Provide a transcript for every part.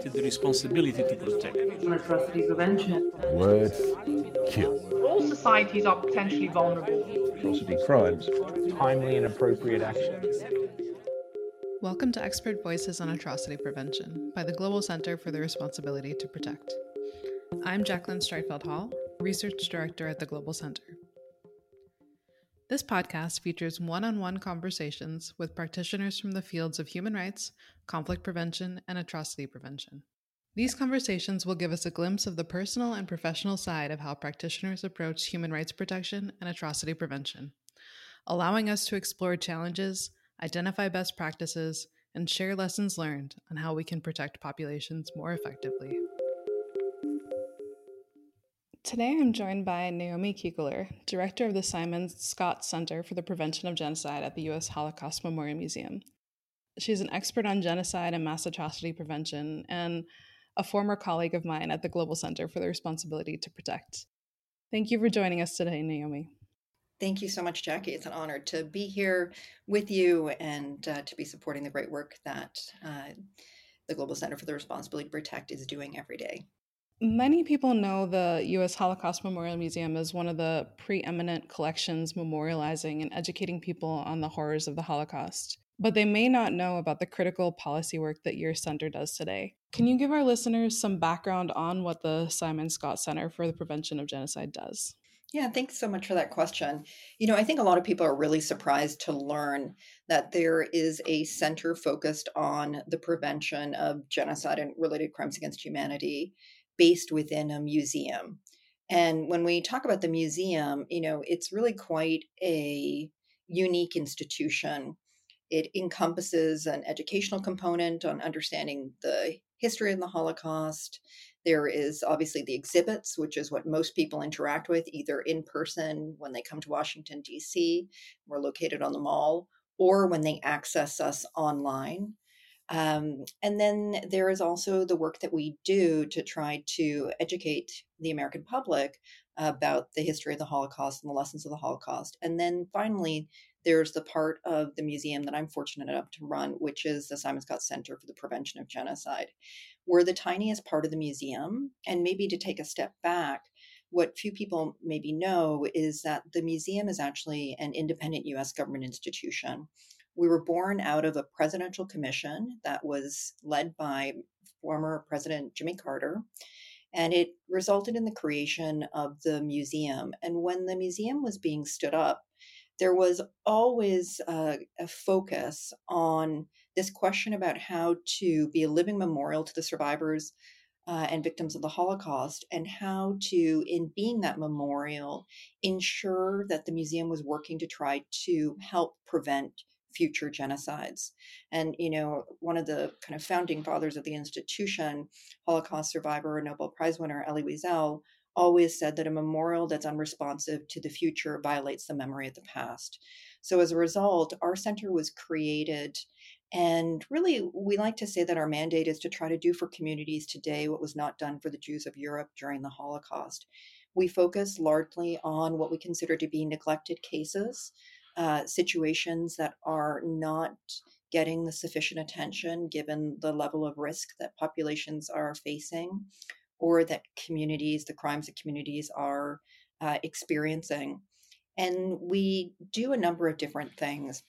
to the responsibility to protect. Atrocity prevention. Words kill. All societies are potentially vulnerable. Atrocity crimes. Timely and appropriate action. Welcome to Expert Voices on Atrocity Prevention by the Global Center for the Responsibility to Protect. I'm Jacqueline Streitfeld Hart, Research Director at the Global Center. This podcast features one on one conversations with practitioners from the fields of human rights, conflict prevention, and atrocity prevention. These conversations will give us a glimpse of the personal and professional side of how practitioners approach human rights protection and atrocity prevention, allowing us to explore challenges, identify best practices, and share lessons learned on how we can protect populations more effectively. Today I'm joined by Naomi Kikoler, Director of the Simon Skjodt Center for the Prevention of Genocide at the U.S. Holocaust Memorial Museum. She's an expert on genocide and mass atrocity prevention and a former colleague of mine at the Global Center for the Responsibility to Protect. Thank you for joining us today, Naomi. Thank you so much, Jackie. It's an honor to be here with you and uh, to be supporting the great work that uh, the Global Center for the Responsibility to Protect is doing every day. Many people know the U.S. Holocaust Memorial Museum as one of the preeminent collections memorializing and educating people on the horrors of the Holocaust, but they may not know about the critical policy work that your center does today. Can you give our listeners some background on what the Simon Skjodt Center for the Prevention of Genocide does? Yeah, thanks so much for that question. You know, I think a lot of people are really surprised to learn that there is a center focused on the prevention of genocide and related crimes against humanity based within a museum. And when we talk about the museum, you know, it's really quite a unique institution. It encompasses an educational component on understanding the history of the Holocaust. There is obviously the exhibits, which is what most people interact with either in person when they come to Washington, D.C., we're located on the mall, or when they access us online. Um, and then there is also the work that we do to try to educate the American public about the history of the Holocaust and the lessons of the Holocaust. And then finally, there's the part of the museum that I'm fortunate enough to run, which is the Simon Skjodt Center for the Prevention of Genocide. We're the tiniest part of the museum. And maybe to take a step back, what few people maybe know is that the museum is actually an independent US government institution. We were born out of a presidential commission that was led by former President Jimmy Carter, and it resulted in the creation of the museum. And when the museum was being stood up, there was always a, a focus on this question about how to be a living memorial to the survivors uh, and victims of the Holocaust, and how to, in being that memorial, ensure that the museum was working to try to help prevent future genocides. And, you know, one of the kind of founding fathers of the institution, Holocaust survivor, and Nobel Prize winner Elie Wiesel, always said that a memorial that's unresponsive to the future violates the memory of the past. So as a result, our center was created. And really, we like to say that our mandate is to try to do for communities today what was not done for the Jews of Europe during the Holocaust. We focus largely on what we consider to be neglected cases uh, situations that are not getting the sufficient attention given the level of risk that populations are facing or that communities, the crimes that communities are uh, experiencing. And we do a number of different things.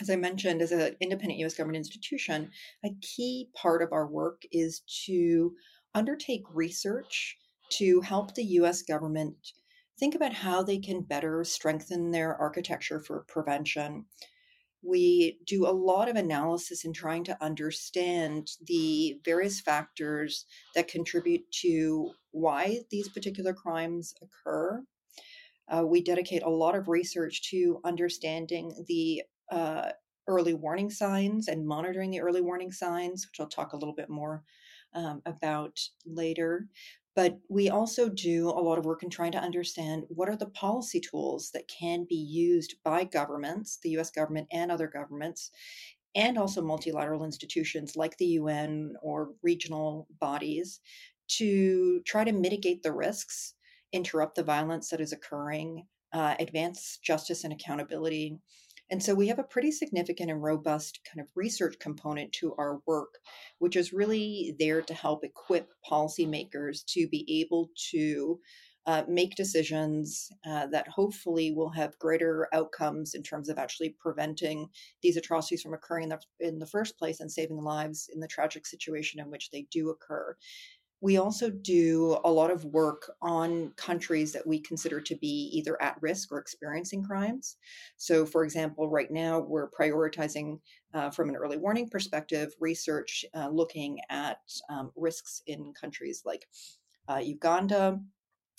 As I mentioned, as an independent US government institution, a key part of our work is to undertake research to help the US government think about how they can better strengthen their architecture for prevention. We do a lot of analysis in trying to understand the various factors that contribute to why these particular crimes occur. Uh, we dedicate a lot of research to understanding the uh, early warning signs and monitoring the early warning signs, which I'll talk a little bit more um, about later. But we also do a lot of work in trying to understand what are the policy tools that can be used by governments, the US government and other governments, and also multilateral institutions like the UN or regional bodies to try to mitigate the risks, interrupt the violence that is occurring, uh, advance justice and accountability. And so we have a pretty significant and robust kind of research component to our work, which is really there to help equip policymakers to be able to uh, make decisions uh, that hopefully will have greater outcomes in terms of actually preventing these atrocities from occurring in the, in the first place and saving lives in the tragic situation in which they do occur. We also do a lot of work on countries that we consider to be either at risk or experiencing crimes. So, for example, right now we're prioritizing uh, from an early warning perspective research uh, looking at um, risks in countries like uh, Uganda,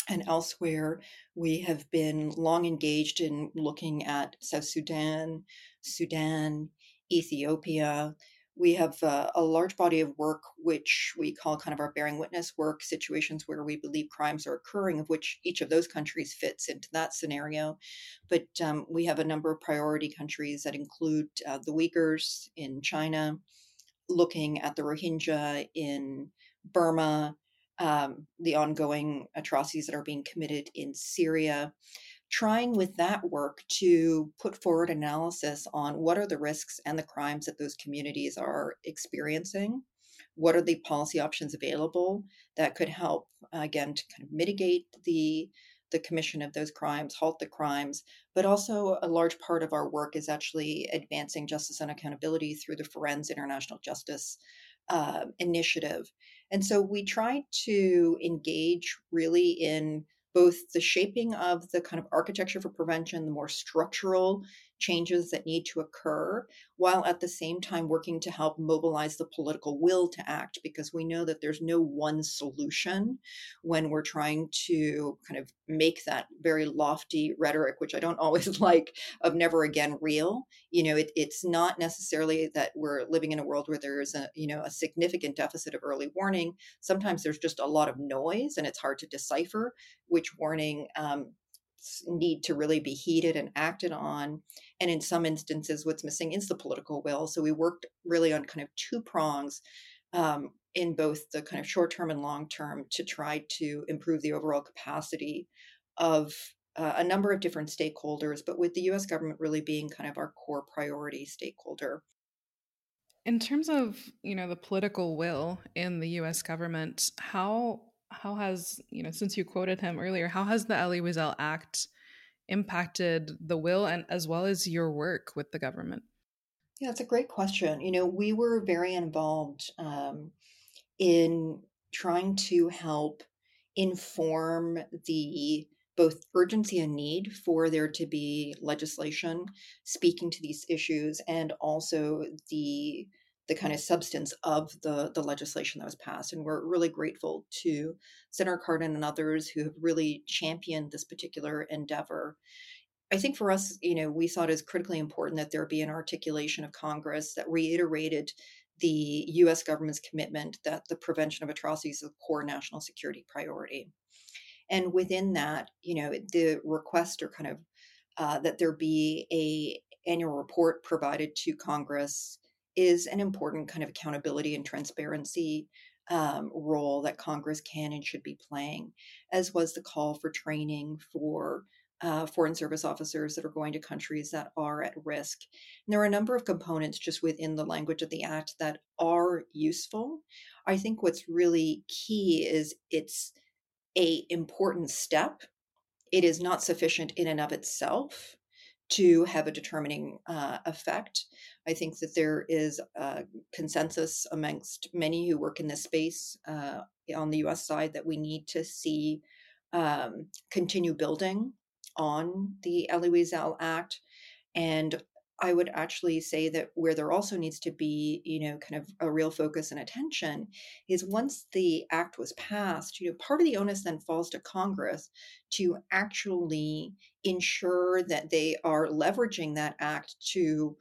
and elsewhere, we have been long engaged in looking at South Sudan, Sudan, Ethiopia. We have uh, a large body of work, which we call kind of our bearing witness work, situations where we believe crimes are occurring, of which each of those countries fits into that scenario. But um, we have a number of priority countries that include uh, the Uyghurs in China, looking at the Rohingya in Burma, um, the ongoing atrocities that are being committed in Syria, trying with that work to put forward analysis on what are the risks and the crimes that those communities are experiencing. What are the policy options available that could help, again, to kind of mitigate the the commission of those crimes, halt the crimes, but also a large part of our work is actually advancing justice and accountability through the Ferencz International Justice uh, Initiative. And so we try to engage really in both the shaping of the kind of architecture for prevention, the more structural changes that need to occur, while at the same time working to help mobilize the political will to act, because we know that there's no one solution when we're trying to kind of make that very lofty rhetoric, which I don't always like, of never again real. You know, it, it's not necessarily that we're living in a world where there is a, you know, a significant deficit of early warning. Sometimes there's just a lot of noise and it's hard to decipher which warning um, need to really be heeded and acted on. And in some instances, what's missing is the political will. So we worked really on kind of two prongs um, in both the kind of short term and long term to try to improve the overall capacity of uh, a number of different stakeholders, but with the US government really being kind of our core priority stakeholder. In terms of, you know, the political will in the US government, how how has you know since you quoted him earlier how has the elie wiesel act impacted the will and as well as your work with the government? Yeah it's a great question. You know we were very involved um, in trying to help inform the both urgency and need for there to be legislation speaking to these issues and also the the kind of substance of the, the legislation that was passed. And we're really grateful to Senator Cardin and others who have really championed this particular endeavor. I think for us, you know, we saw it as critically important that there be an articulation of Congress that reiterated the US government's commitment that the prevention of atrocities is a core national security priority. And within that, you know, the request or kind of uh, that there be a annual report provided to Congress is an important kind of accountability and transparency um, role that Congress can and should be playing, as was the call for training for uh, foreign service officers that are going to countries that are at risk. And there are a number of components just within the language of the Act that are useful. I think what's really key is it's a important step. It is not sufficient in and of itself to have a determining uh, effect. I think that there is a consensus amongst many who work in this space uh, on the US side that we need to see um, continue building on the Elie Act. And I would actually say that where there also needs to be, you know, kind of a real focus and attention is once the act was passed, you know, part of the onus then falls to Congress to actually ensure that they are leveraging that act to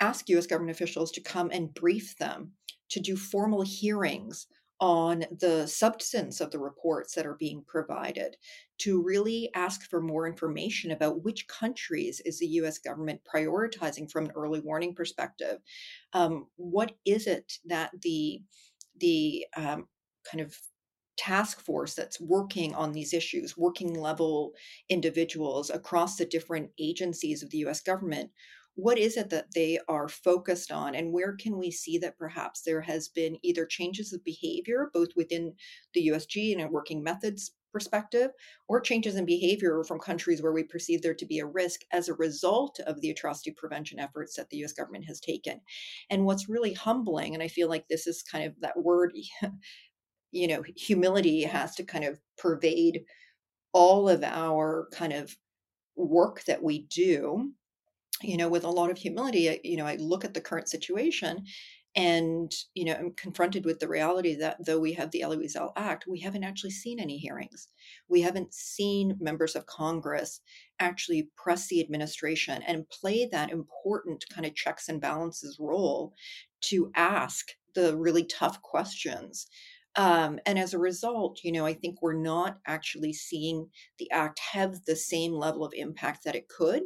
ask US government officials to come and brief them, to do formal hearings on the substance of the reports that are being provided, to really ask for more information about which countries is the US government prioritizing from an early warning perspective. Um, what is it that the the um, kind of task force that's working on these issues, working level individuals across the different agencies of the US government, what is it that they are focused on and where can we see that perhaps there has been either changes of behavior both within the usg and a working methods perspective or changes in behavior from countries where we perceive there to be a risk as a result of the atrocity prevention efforts that the US government has taken. And what's really humbling, and I feel like this is kind of that word, you know, humility has to kind of pervade all of our kind of work that we do you know with a lot of humility you know i look at the current situation and you know i'm confronted with the reality that though we have the elie wiesel act we haven't actually seen any hearings. We haven't seen members of congress actually press the administration and play that important kind of checks and balances role to ask the really tough questions. Um, and as a result, you know, I think we're not actually seeing the act have the same level of impact that it could.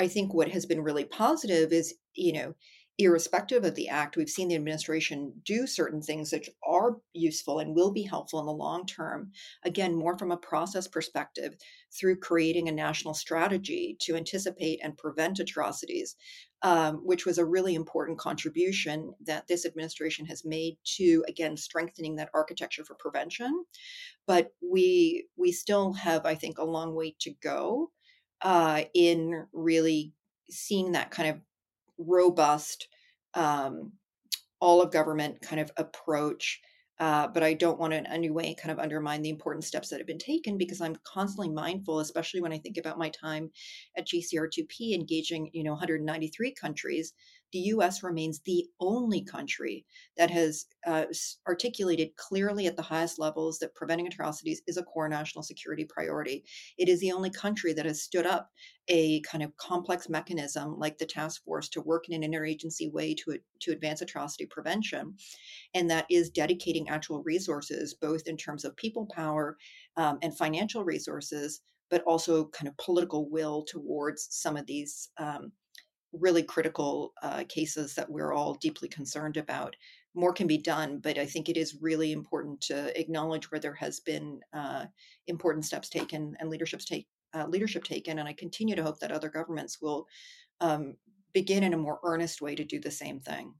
I think what has been really positive is, you know, irrespective of the act, we've seen the administration do certain things that are useful and will be helpful in the long term. Again, more from a process perspective, through creating a national strategy to anticipate and prevent atrocities, um, which was a really important contribution that this administration has made to, again, strengthening that architecture for prevention. But we we still have, I think, a long way to go uh, in really seeing that kind of robust um, all of government kind of approach. Uh, but I don't want to in any way kind of undermine the important steps that have been taken because I'm constantly mindful, especially when I think about my time at GCR2P engaging, you know, 193 countries, the US remains the only country that has uh, articulated clearly at the highest levels that preventing atrocities is a core national security priority. It is the only country that has stood up a kind of complex mechanism like the task force to work in an interagency way to, to advance atrocity prevention. And that is dedicating actual resources, both in terms of people power um, and financial resources, but also kind of political will towards some of these um, really critical uh, cases that we're all deeply concerned about. More can be done, but I think it is really important to acknowledge where there has been uh, important steps taken and leadership take uh, leadership taken. And I continue to hope that other governments will um, begin in a more earnest way to do the same thing.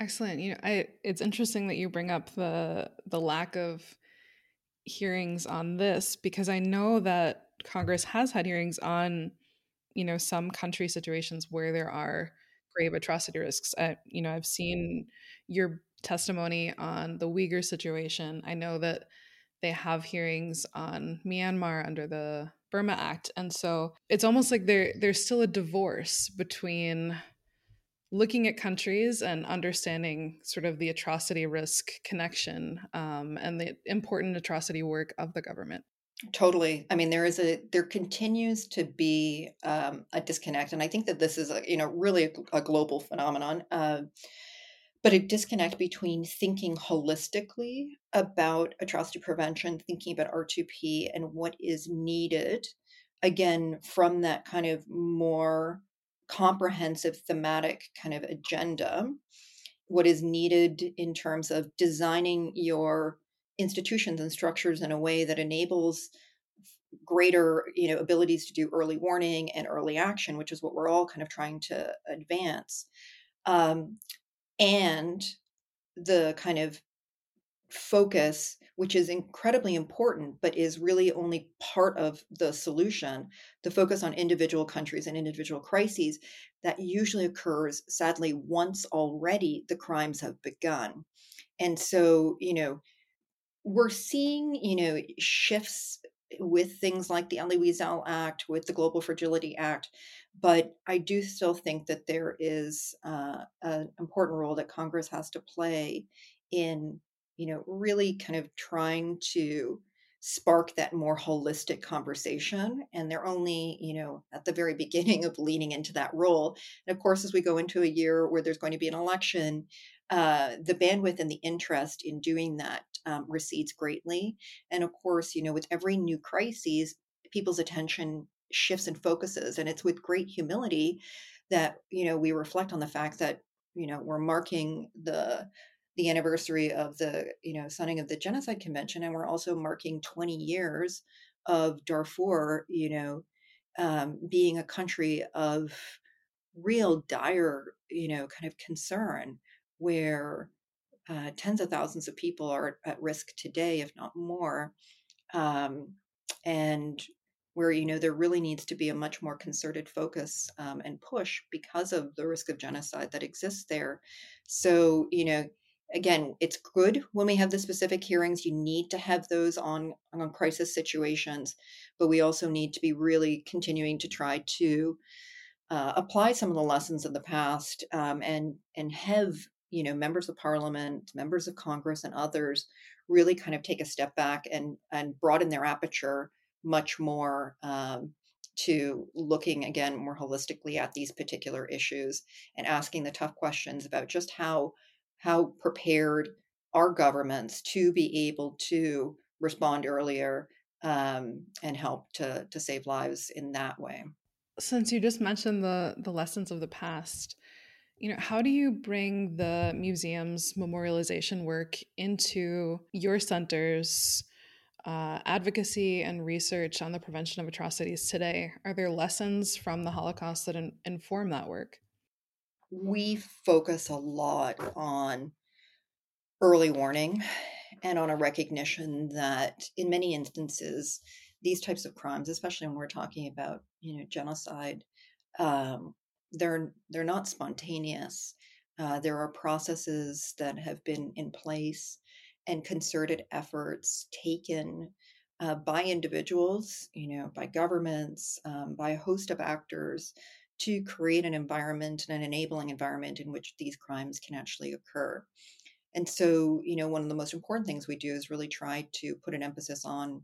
Excellent. You know, I it's interesting that you bring up the the lack of hearings on this because I know that Congress has had hearings on you know some country situations where there are grave atrocity risks. I, you know, I've seen your testimony on the Uyghur situation. I know that they have hearings on Myanmar under the Burma Act, and so it's almost like there there's still a divorce between looking at countries and understanding sort of the atrocity risk connection um, and the important atrocity work of the government. Totally. I mean, there is a there continues to be um, a disconnect, and I think that this is a you know really a, a global phenomenon. Uh, but a disconnect between thinking holistically about atrocity prevention, thinking about R2P, and what is needed, again, from that kind of more comprehensive thematic kind of agenda, what is needed in terms of designing your institutions and structures in a way that enables greater you know abilities to do early warning and early action which is what we're all kind of trying to advance. Um, and the kind of focus which is incredibly important but is really only part of the solution the focus on individual countries and individual crises that usually occurs sadly once already the crimes have begun. And so you know we're seeing, you know, shifts with things like the Elie Wiesel Act, with the Global Fragility Act, but I do still think that there is uh, an important role that Congress has to play in, you know, really kind of trying to spark that more holistic conversation and they're only you know at the very beginning of leaning into that role. And of course as we go into a year where there's going to be an election uh, the bandwidth and the interest in doing that um, recedes greatly. And of course, you know, with every new crisis, people's attention shifts and focuses. And it's with great humility that, you know, we reflect on the fact that, you know, we're marking the the anniversary of the, you know, signing of the Genocide Convention, and we're also marking 20 years of Darfur, you know, um, being a country of real dire, you know, kind of concern where uh, tens of thousands of people are at risk today, if not more, um, and where you know there really needs to be a much more concerted focus um, and push because of the risk of genocide that exists there. So you know, again, it's good when we have the specific hearings. You need to have those on on crisis situations, but we also need to be really continuing to try to uh, apply some of the lessons of the past um, and and have you know members of parliament members of congress and others really kind of take a step back and and broaden their aperture much more um, to looking again more holistically at these particular issues and asking the tough questions about just how how prepared are governments to be able to respond earlier um, and help to to save lives in that way. Since you just mentioned the the lessons of the past you know how do you bring the museum's memorialization work into your center's uh, advocacy and research on the prevention of atrocities today? Are there lessons from the holocaust that in- inform that work? We focus a lot on early warning and on a recognition that in many instances these types of crimes especially when we're talking about you know genocide um, they're they're not spontaneous. Uh, there are processes that have been in place and concerted efforts taken uh, by individuals, you know, by governments, um, by a host of actors to create an environment and an enabling environment in which these crimes can actually occur. And so, you know, one of the most important things we do is really try to put an emphasis on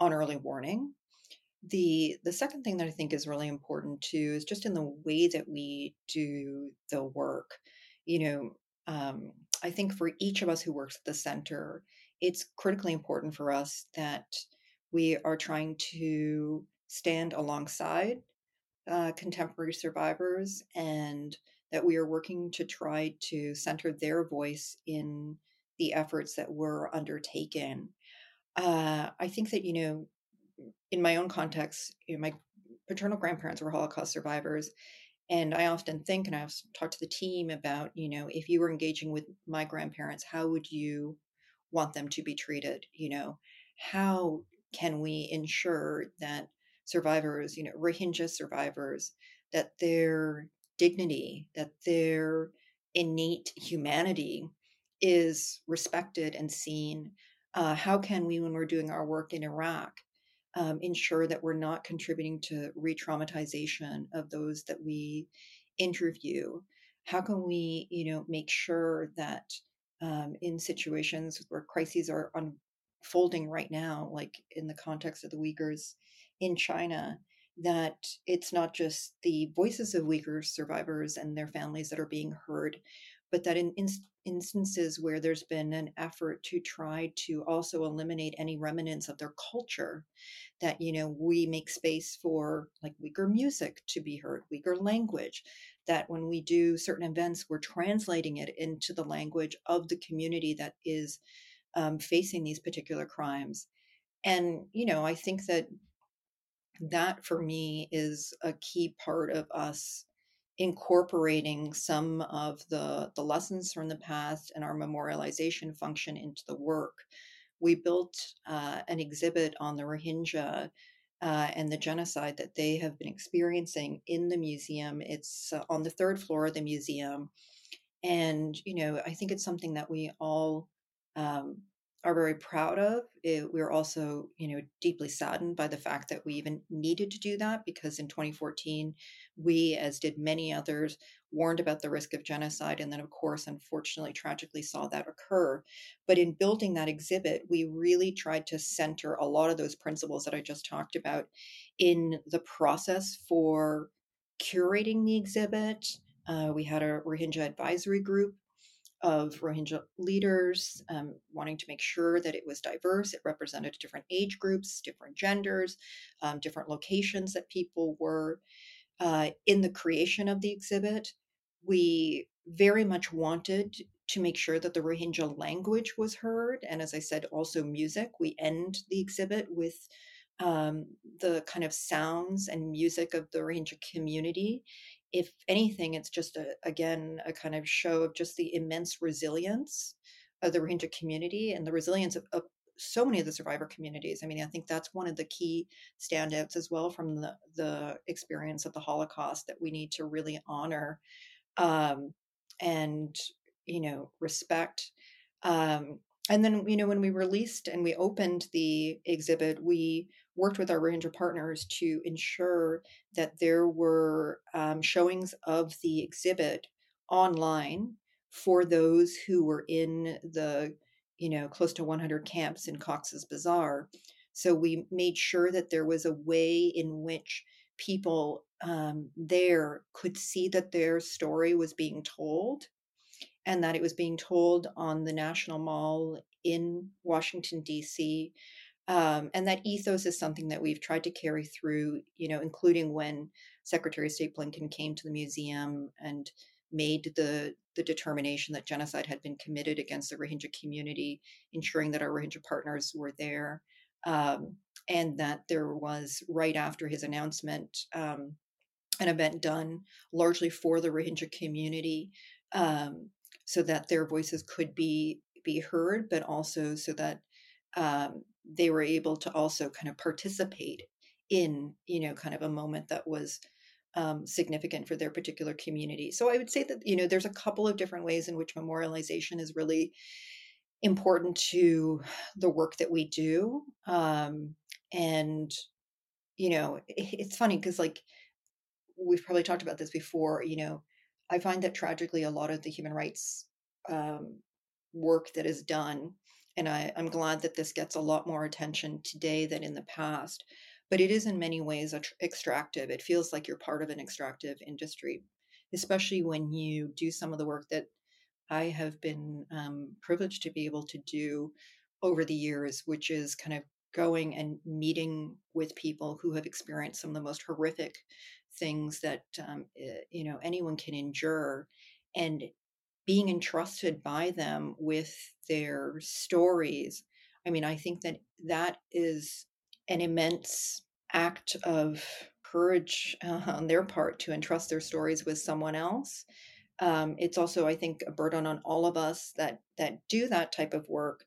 on early warning the the second thing that I think is really important too is just in the way that we do the work. You know, um, I think for each of us who works at the center, it's critically important for us that we are trying to stand alongside uh, contemporary survivors and that we are working to try to center their voice in the efforts that we're undertaking. Uh, I think that, you know, in my own context, you know, my paternal grandparents were Holocaust survivors. And I often think, and I've talked to the team about, you know, if you were engaging with my grandparents, how would you want them to be treated? You know, how can we ensure that survivors, you know, Rohingya survivors, that their dignity, that their innate humanity is respected and seen? Uh, how can we, when we're doing our work in Iraq, um, ensure that we're not contributing to re-traumatization of those that we interview? How can we you know make sure that um, in situations where crises are unfolding right now like in the context of the uyghurs in china that it's not just the voices of uyghur survivors and their families that are being heard but that in, in instances where there's been an effort to try to also eliminate any remnants of their culture that you know we make space for like Uyghur music to be heard, Uyghur language. That when we do certain events, we're translating it into the language of the community that is um, facing these particular crimes. And you know, I think that that for me is a key part of us incorporating some of the the lessons from the past and our memorialization function into the work we built uh, an exhibit on the Rohingya uh, and the genocide that they have been experiencing in the museum. It's uh, on the third floor of the museum. And, you know, I think it's something that we all um, are very proud of. It, we're also, you know, deeply saddened by the fact that we even needed to do that because in 2014, we, as did many others, warned about the risk of genocide. And then, of course, unfortunately, tragically saw that occur. But in building that exhibit, we really tried to center a lot of those principles that I just talked about in the process for curating the exhibit. Uh, we had a Rohingya advisory group of Rohingya leaders, um, wanting to make sure that it was diverse. It represented different age groups, different genders, um, different locations that people were. Uh, in the creation of the exhibit, we very much wanted to make sure that the Rohingya language was heard. And as I said, also music. We end the exhibit with um, the kind of sounds and music of the Rohingya community. If anything, it's just a, again a kind of show of just the immense resilience of the Rohingya community and the resilience of, of so many of the survivor communities. I mean, I think that's one of the key standouts as well from the, the experience of the Holocaust that we need to really honor um, and, you know, respect. Um, and then, you know, when we released and we opened the exhibit, we worked with our Rohingya partners to ensure that there were um, showings of the exhibit online for those who were in the you know, close to 100 camps in Cox's bazaar So we made sure that there was a way in which people um, there could see that their story was being told and that it was being told on the National Mall in Washington, D.C. Um, and that ethos is something that we've tried to carry through, you know, including when Secretary of State Blinken came to the museum and made the the determination that genocide had been committed against the Rohingya community, ensuring that our Rohingya partners were there, um, and that there was right after his announcement um, an event done largely for the Rohingya community, um, so that their voices could be be heard, but also so that um, they were able to also kind of participate in you know kind of a moment that was um, significant for their particular community. So I would say that you know there's a couple of different ways in which memorialization is really important to the work that we do, um, and you know it's funny because like we've probably talked about this before. You know, I find that tragically a lot of the human rights um, work that is done, and I, I'm glad that this gets a lot more attention today than in the past but it is in many ways extractive. It feels like you're part of an extractive industry, especially when you do some of the work that I have been um, privileged to be able to do over the years, which is kind of going and meeting with people who have experienced some of the most horrific things that um, eh, you know anyone can endure, and being entrusted by them with their stories. I mean, I think that that is an immense act of courage uh, on their part to entrust their stories with someone else. Um, it's also, I think, a burden on all of us that that do that type of work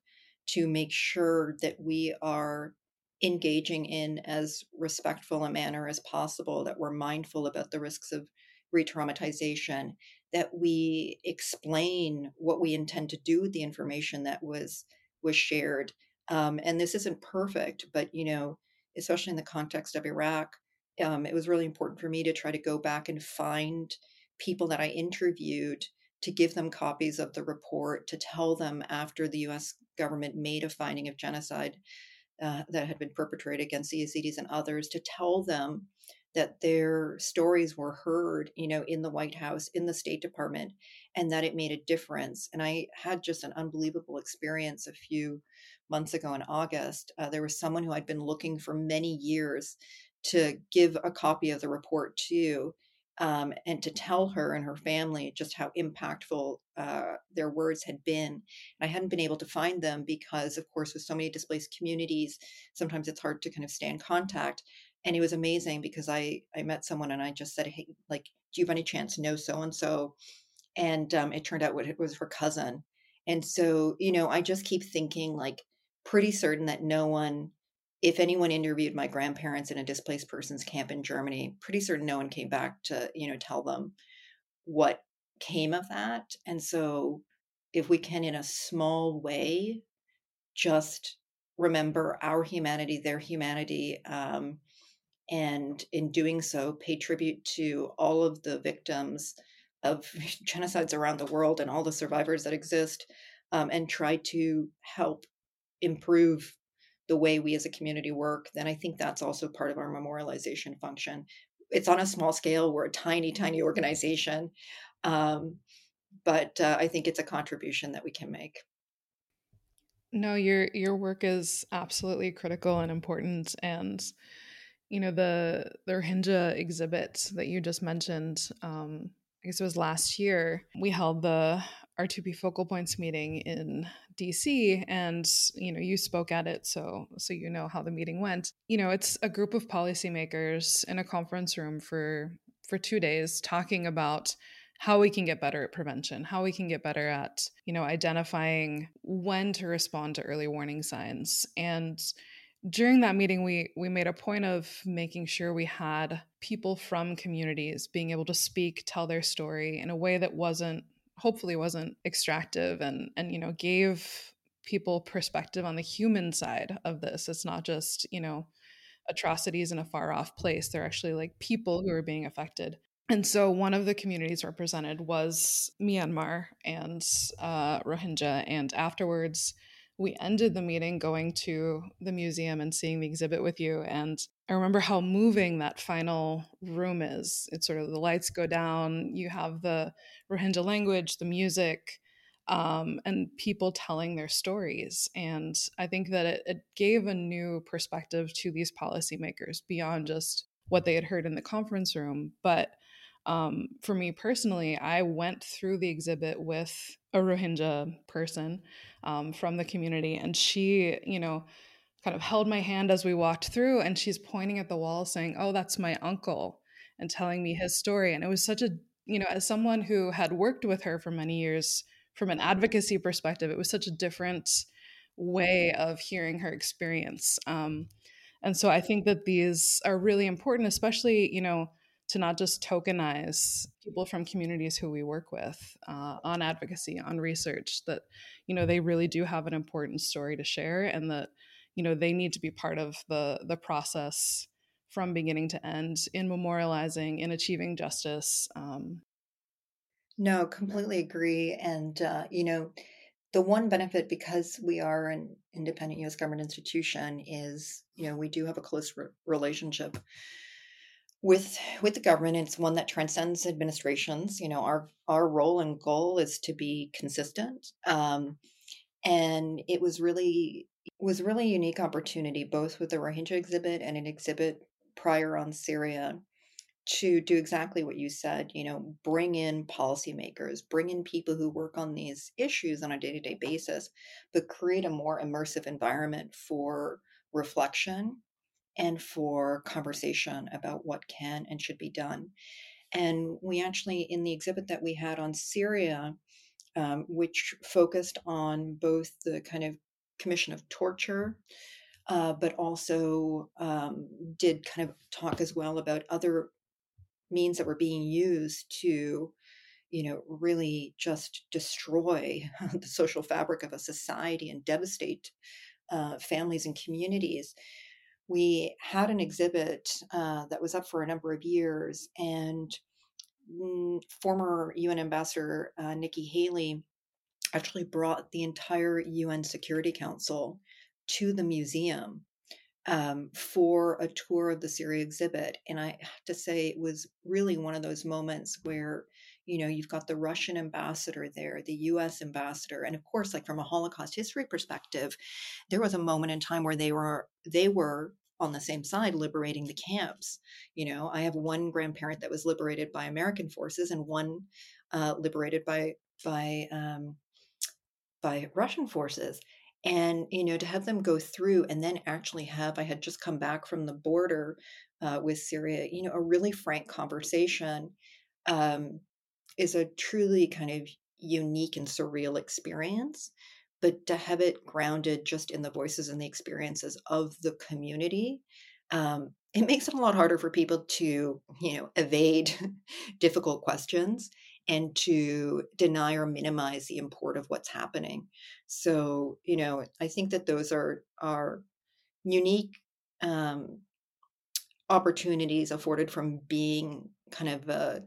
to make sure that we are engaging in as respectful a manner as possible, that we're mindful about the risks of re-traumatization, that we explain what we intend to do with the information that was was shared, um, and this isn't perfect, but you know, especially in the context of Iraq, um, it was really important for me to try to go back and find people that I interviewed to give them copies of the report, to tell them after the US government made a finding of genocide uh, that had been perpetrated against the Yazidis and others, to tell them that their stories were heard, you know, in the White House, in the State Department, and that it made a difference. And I had just an unbelievable experience a few months ago in August. Uh, there was someone who I'd been looking for many years to give a copy of the report to. Um, and to tell her and her family just how impactful uh, their words had been. I hadn't been able to find them because, of course, with so many displaced communities, sometimes it's hard to kind of stay in contact and it was amazing because I I met someone and I just said, hey, like, do you have any chance to know so and so? And um, it turned out it was her cousin. And so, you know, I just keep thinking like pretty certain that no one, if anyone interviewed my grandparents in a displaced persons camp in Germany, pretty certain no one came back to, you know, tell them what came of that. And so if we can in a small way just remember our humanity, their humanity, um, and in doing so, pay tribute to all of the victims of genocides around the world and all the survivors that exist, um, and try to help improve the way we as a community work, then I think that's also part of our memorialization function. It's on a small scale, we're a tiny, tiny organization, um, but uh, I think it's a contribution that we can make. No, your your work is absolutely critical and important, and you know the the Rohingya exhibit that you just mentioned. Um, I guess it was last year. We held the R2P focal points meeting in DC and you know you spoke at it so so you know how the meeting went. You know it's a group of policymakers in a conference room for for 2 days talking about how we can get better at prevention how we can get better at you know identifying when to respond to early warning signs. And during that meeting we we made a point of making sure we had people from communities being able to speak tell their story in a way that wasn't hopefully wasn't extractive and and you know gave people perspective on the human side of this. It's not just you know atrocities in a far off place. They're actually like people who are being affected. And so one of the communities represented was myanmar and uh, rohingya. And afterwards we ended the meeting going to the museum and seeing the exhibit with you. And I remember how moving that final room is. It's sort of the lights go down, you have the Rohingya language, the music, um, and people telling their stories. And I think that it, it gave a new perspective to these policymakers beyond just what they had heard in the conference room. But um, for me personally, I went through the exhibit with a Rohingya person um, from the community. And she, you know, kind of held my hand as we walked through and she's pointing at the wall saying, Oh, that's my uncle, and telling me his story. And it was such a, you know, as someone who had worked with her for many years from an advocacy perspective, it was such a different way of hearing her experience. Um, and so I think that these are really important, especially, you know, to not just tokenize people from communities who we work with uh, on advocacy on research that you know they really do have an important story to share and that you know they need to be part of the the process from beginning to end in memorializing in achieving justice um, no completely agree and uh, you know the one benefit because we are an independent us government institution is you know we do have a close re- relationship with with the government it's one that transcends administrations you know our our role and goal is to be consistent um, and it was really was really unique opportunity both with the rohingya exhibit and an exhibit prior on syria to do exactly what you said you know bring in policymakers bring in people who work on these issues on a day-to-day basis but create a more immersive environment for reflection and for conversation about what can and should be done. And we actually, in the exhibit that we had on Syria, um, which focused on both the kind of commission of torture, uh, but also um, did kind of talk as well about other means that were being used to you know really just destroy the social fabric of a society and devastate uh, families and communities we had an exhibit uh, that was up for a number of years, and former UN Ambassador uh, Nikki Haley actually brought the entire UN Security Council to the museum um, for a tour of the Syria exhibit. And I have to say, it was really one of those moments where you know you've got the russian ambassador there the us ambassador and of course like from a holocaust history perspective there was a moment in time where they were they were on the same side liberating the camps. You know, I have one grandparent that was liberated by American forces and one uh, liberated by by um, by Russian forces. And you know, to have them go through and then actually have I had just come back from the border uh, with Syria. You know, a really frank conversation um, is a truly kind of unique and surreal experience but to have it grounded just in the voices and the experiences of the community um, it makes it a lot harder for people to you know evade difficult questions and to deny or minimize the import of what's happening. So you know i think that those are are unique um, opportunities afforded from being kind of a,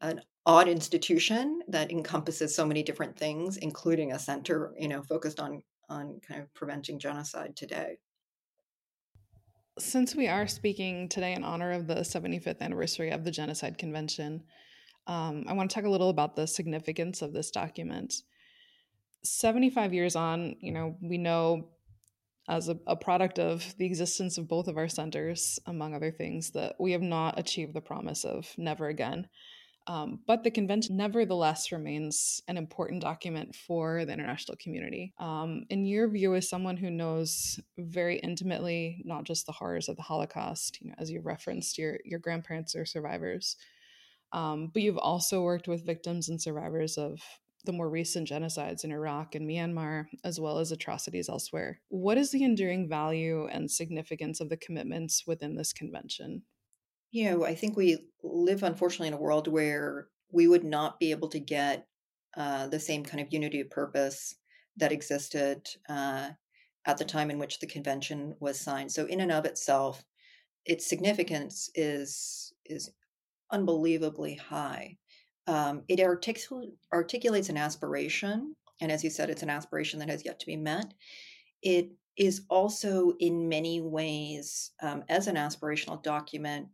an odd institution that encompasses so many different things, including a center, you know, focused on on kind of preventing genocide today. Since we are speaking today in honor of the 75th anniversary of the Genocide Convention, um, I want to talk a little about the significance of this document. 75 years on, you know, we know as a, a, product of the existence of both of our centers, among other things, that we have not achieved the promise of never again. Um, but the convention nevertheless remains an important document for the international community. Um, in your view, as someone who knows very intimately not just the horrors of the Holocaust, you know, as you referenced, your your grandparents are survivors, um, but you've also worked with victims and survivors of the more recent genocides in Iraq and Myanmar, as well as atrocities elsewhere. What is the enduring value and significance of the commitments within this convention? You know, I think we live, unfortunately, in a world where we would not be able to get uh, the same kind of unity of purpose that existed uh, at the time in which the convention was signed. So, in and of itself, its significance is is unbelievably high um, it articul- articulates an aspiration. And as you said, it's an aspiration that has yet to be met. It is also, in many ways, um, as an aspirational document,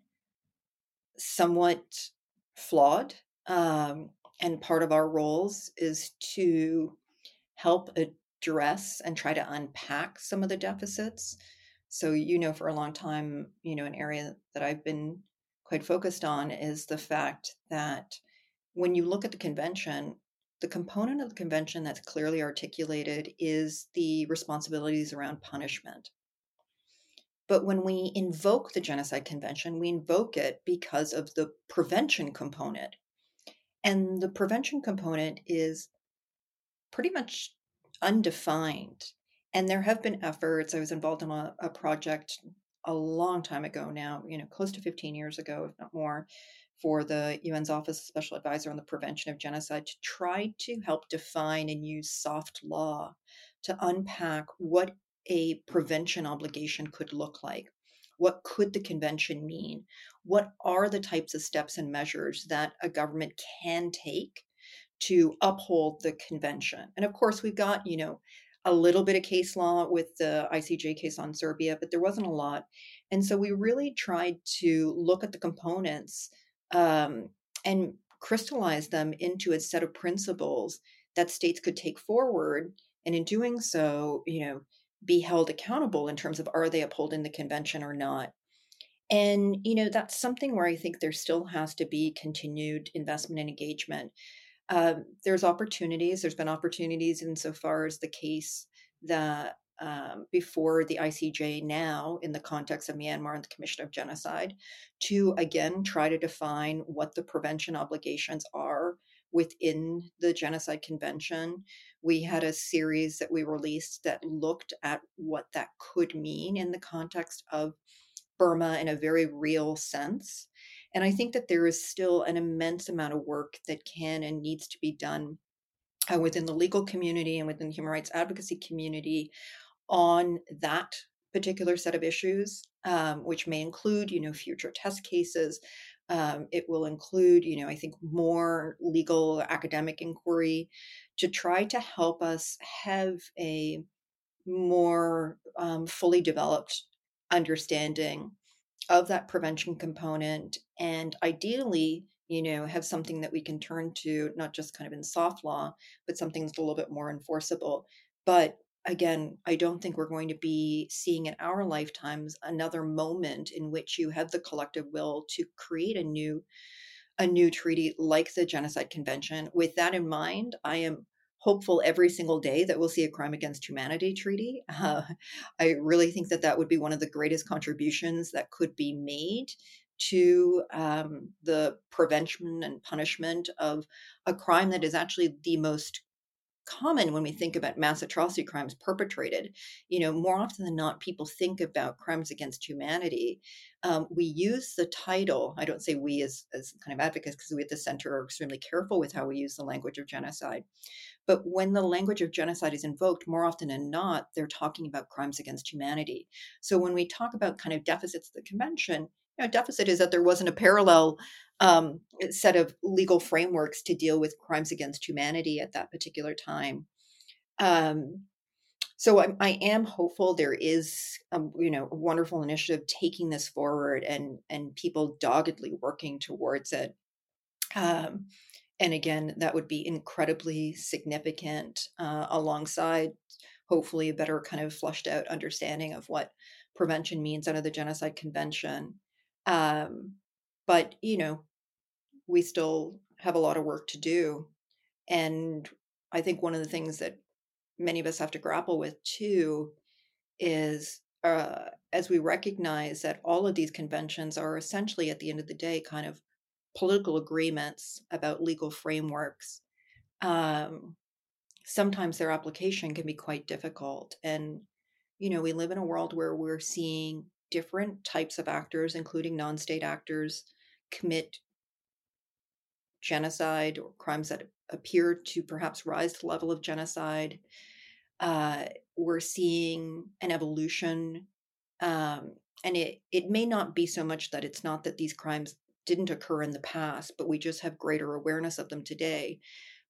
somewhat flawed. Um, and part of our roles is to help address and try to unpack some of the deficits. So, you know, for a long time, you know, an area that I've been quite focused on is the fact that when you look at the convention, the component of the convention that's clearly articulated is the responsibilities around punishment. But when we invoke the Genocide Convention, we invoke it because of the prevention component. And the prevention component is pretty much undefined. And there have been efforts. I was involved in a, a project a long time ago now, you know, close to 15 years ago, if not more, for the UN's Office of Special Advisor on the Prevention of Genocide to try to help define and use soft law to unpack what a prevention obligation could look like. What could the convention mean? What are the types of steps and measures that a government can take to uphold the convention? And of course, we've got, you know, a little bit of case law with the ICJ case on Serbia, but there wasn't a lot. And so we really tried to look at the components um, and crystallize them into a set of principles that states could take forward and in doing so you know be held accountable in terms of are they upholding the convention or not and you know that's something where i think there still has to be continued investment and engagement um, there's opportunities there's been opportunities insofar as the case that um, before the ICJ now in the context of Myanmar and the Commission of Genocide to again try to define what the prevention obligations are within the Genocide Convention. We had a series that we released that looked at what that could mean in the context of Burma in a very real sense. And I think that there is still an immense amount of work that can and needs to be done uh, within the legal community and within the human rights advocacy community on that particular set of issues, um, which may include, you know, future test cases. Um, it will include, you know, I think more legal academic inquiry to try to help us have a more um, fully developed understanding of that prevention component and ideally you know have something that we can turn to not just kind of in soft law but something that's a little bit more enforceable. But again, I don't think we're going to be seeing in our lifetimes another moment in which you have the collective will to create a new a new treaty like the genocide convention. With that in mind i am hopeful every single day that we'll see a crime against humanity treaty. Uh, i really think that that would be one of the greatest contributions that could be made to um, the prevention and punishment of a crime that is actually the most common when we think about mass atrocity crimes perpetrated. You know, more often than not, people think about crimes against humanity. Um, we use the title, I don't say we as, as kind of advocates, because we at the center are extremely careful with how we use the language of genocide. But when the language of genocide is invoked, more often than not, they're talking about crimes against humanity. So when we talk about kind of deficits of the convention, you know, deficit is that there wasn't a parallel um, set of legal frameworks to deal with crimes against humanity at that particular time. Um, so I, I, am hopeful there is, um, you know, a wonderful initiative taking this forward and and people doggedly working towards it. Um, and again, that would be incredibly significant uh, alongside hopefully a better kind of flushed out understanding of what prevention means under the Genocide Convention. Um, but you know, we still have a lot of work to do. And I think one of the things that many of us have to grapple with too is uh, as we recognize that all of these conventions are essentially, at the end of the day, kind of political agreements about legal frameworks. Um, sometimes their application can be quite difficult. And, you know, we live in a world where we're seeing different types of actors, including non state actors, commit genocide or crimes that appear to perhaps rise to the level of genocide. Uh, we're seeing an evolution. Um, and it, it may not be so much that it's not that these crimes didn't occur in the past, but we just have greater awareness of them today,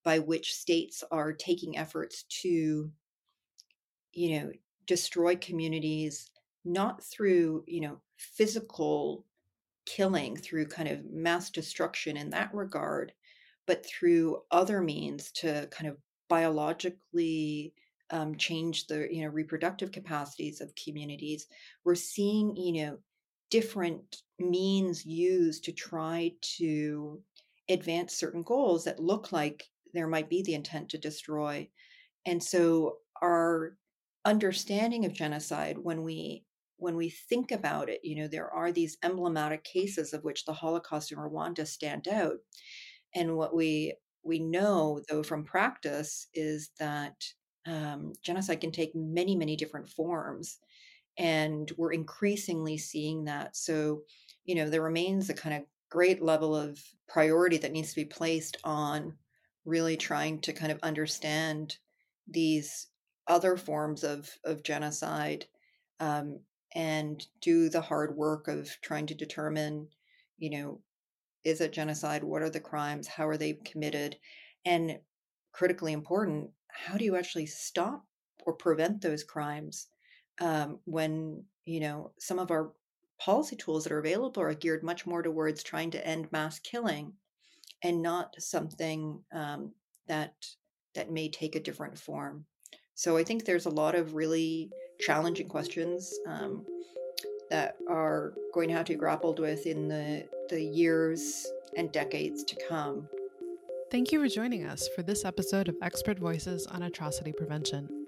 by which states are taking efforts to, you know, destroy communities, not through, you know, physical killing, through kind of mass destruction in that regard, but through other means to kind of biologically um, change the you know reproductive capacities of communities. We're seeing you know different means used to try to advance certain goals that look like there might be the intent to destroy. And so our understanding of genocide when we when we think about it you know there are these emblematic cases of which the holocaust in rwanda stand out and what we we know though from practice is that um, genocide can take many, many different forms. And we're increasingly seeing that. So, you know, there remains a kind of great level of priority that needs to be placed on really trying to kind of understand these other forms of, of genocide um, and do the hard work of trying to determine, you know, is it genocide? What are the crimes? How are they committed? And critically important, how do you actually stop or prevent those crimes um, when you know some of our policy tools that are available are geared much more towards trying to end mass killing and not something um, that that may take a different form so i think there's a lot of really challenging questions um, that are going to have to be grappled with in the the years and decades to come Thank you for joining us for this episode of Expert Voices on Atrocity Prevention.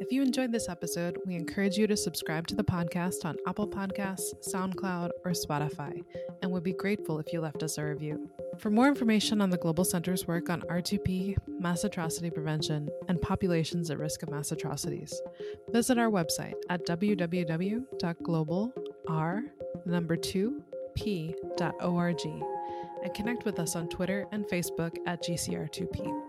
If you enjoyed this episode, we encourage you to subscribe to the podcast on Apple Podcasts, SoundCloud, or Spotify, and would be grateful if you left us a review. For more information on the Global Center's work on R2P, mass atrocity prevention, and populations at risk of mass atrocities, visit our website at www.globalr2p.org and connect with us on Twitter and Facebook at GCR2P.